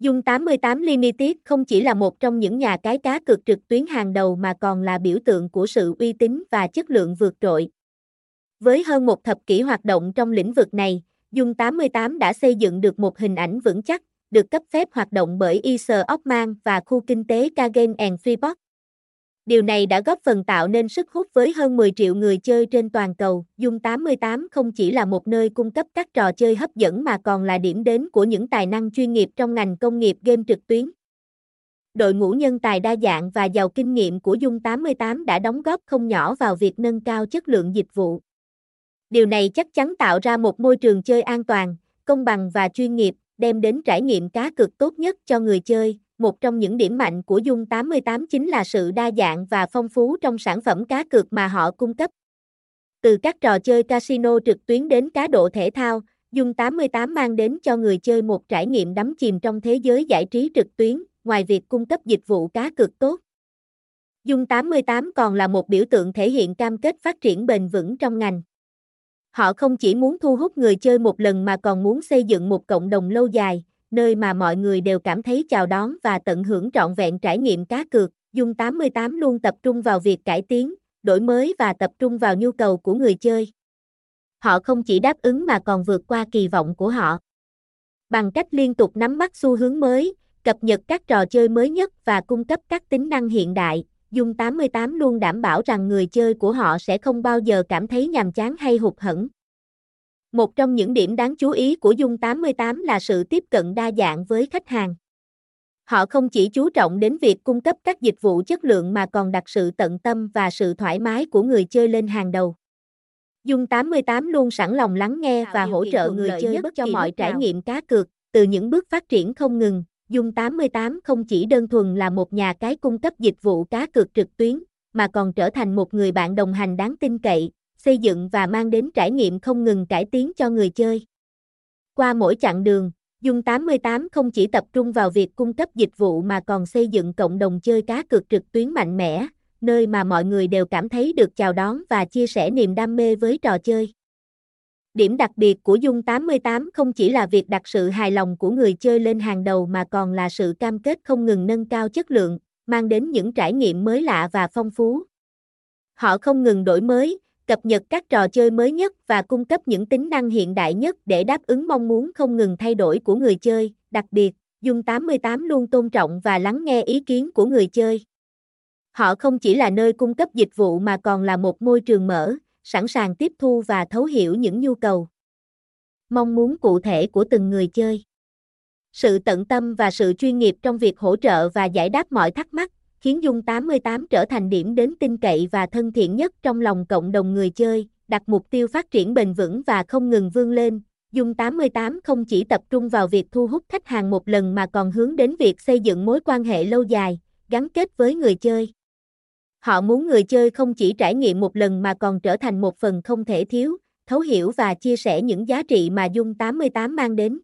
Dung 88 Limited không chỉ là một trong những nhà cái cá cược trực tuyến hàng đầu mà còn là biểu tượng của sự uy tín và chất lượng vượt trội. Với hơn một thập kỷ hoạt động trong lĩnh vực này, Dung 88 đã xây dựng được một hình ảnh vững chắc, được cấp phép hoạt động bởi Isar Ockman và khu kinh tế Kagen and Freeport. Điều này đã góp phần tạo nên sức hút với hơn 10 triệu người chơi trên toàn cầu. Dung 88 không chỉ là một nơi cung cấp các trò chơi hấp dẫn mà còn là điểm đến của những tài năng chuyên nghiệp trong ngành công nghiệp game trực tuyến. Đội ngũ nhân tài đa dạng và giàu kinh nghiệm của Dung 88 đã đóng góp không nhỏ vào việc nâng cao chất lượng dịch vụ. Điều này chắc chắn tạo ra một môi trường chơi an toàn, công bằng và chuyên nghiệp, đem đến trải nghiệm cá cược tốt nhất cho người chơi. Một trong những điểm mạnh của Dung 88 chính là sự đa dạng và phong phú trong sản phẩm cá cược mà họ cung cấp. Từ các trò chơi casino trực tuyến đến cá độ thể thao, Dung 88 mang đến cho người chơi một trải nghiệm đắm chìm trong thế giới giải trí trực tuyến, ngoài việc cung cấp dịch vụ cá cược tốt. Dung 88 còn là một biểu tượng thể hiện cam kết phát triển bền vững trong ngành. Họ không chỉ muốn thu hút người chơi một lần mà còn muốn xây dựng một cộng đồng lâu dài, nơi mà mọi người đều cảm thấy chào đón và tận hưởng trọn vẹn trải nghiệm cá cược. Dung 88 luôn tập trung vào việc cải tiến, đổi mới và tập trung vào nhu cầu của người chơi. Họ không chỉ đáp ứng mà còn vượt qua kỳ vọng của họ. Bằng cách liên tục nắm bắt xu hướng mới, cập nhật các trò chơi mới nhất và cung cấp các tính năng hiện đại, Dung 88 luôn đảm bảo rằng người chơi của họ sẽ không bao giờ cảm thấy nhàm chán hay hụt hẫng. Một trong những điểm đáng chú ý của Dung 88 là sự tiếp cận đa dạng với khách hàng. Họ không chỉ chú trọng đến việc cung cấp các dịch vụ chất lượng mà còn đặt sự tận tâm và sự thoải mái của người chơi lên hàng đầu. Dung 88 luôn sẵn lòng lắng nghe và hỗ trợ người chơi bất cho mọi trải nghiệm cá cược, từ những bước phát triển không ngừng, Dung 88 không chỉ đơn thuần là một nhà cái cung cấp dịch vụ cá cược trực tuyến, mà còn trở thành một người bạn đồng hành đáng tin cậy, xây dựng và mang đến trải nghiệm không ngừng cải tiến cho người chơi. Qua mỗi chặng đường, Dung 88 không chỉ tập trung vào việc cung cấp dịch vụ mà còn xây dựng cộng đồng chơi cá cược trực tuyến mạnh mẽ, nơi mà mọi người đều cảm thấy được chào đón và chia sẻ niềm đam mê với trò chơi. Điểm đặc biệt của Dung 88 không chỉ là việc đặt sự hài lòng của người chơi lên hàng đầu mà còn là sự cam kết không ngừng nâng cao chất lượng, mang đến những trải nghiệm mới lạ và phong phú. Họ không ngừng đổi mới, cập nhật các trò chơi mới nhất và cung cấp những tính năng hiện đại nhất để đáp ứng mong muốn không ngừng thay đổi của người chơi, đặc biệt, Dung 88 luôn tôn trọng và lắng nghe ý kiến của người chơi. Họ không chỉ là nơi cung cấp dịch vụ mà còn là một môi trường mở, sẵn sàng tiếp thu và thấu hiểu những nhu cầu, mong muốn cụ thể của từng người chơi. Sự tận tâm và sự chuyên nghiệp trong việc hỗ trợ và giải đáp mọi thắc mắc, khiến Dung 88 trở thành điểm đến tin cậy và thân thiện nhất trong lòng cộng đồng người chơi, đặt mục tiêu phát triển bền vững và không ngừng vươn lên. Dung 88 không chỉ tập trung vào việc thu hút khách hàng một lần mà còn hướng đến việc xây dựng mối quan hệ lâu dài, gắn kết với người chơi. Họ muốn người chơi không chỉ trải nghiệm một lần mà còn trở thành một phần không thể thiếu, thấu hiểu và chia sẻ những giá trị mà Dung 88 mang đến.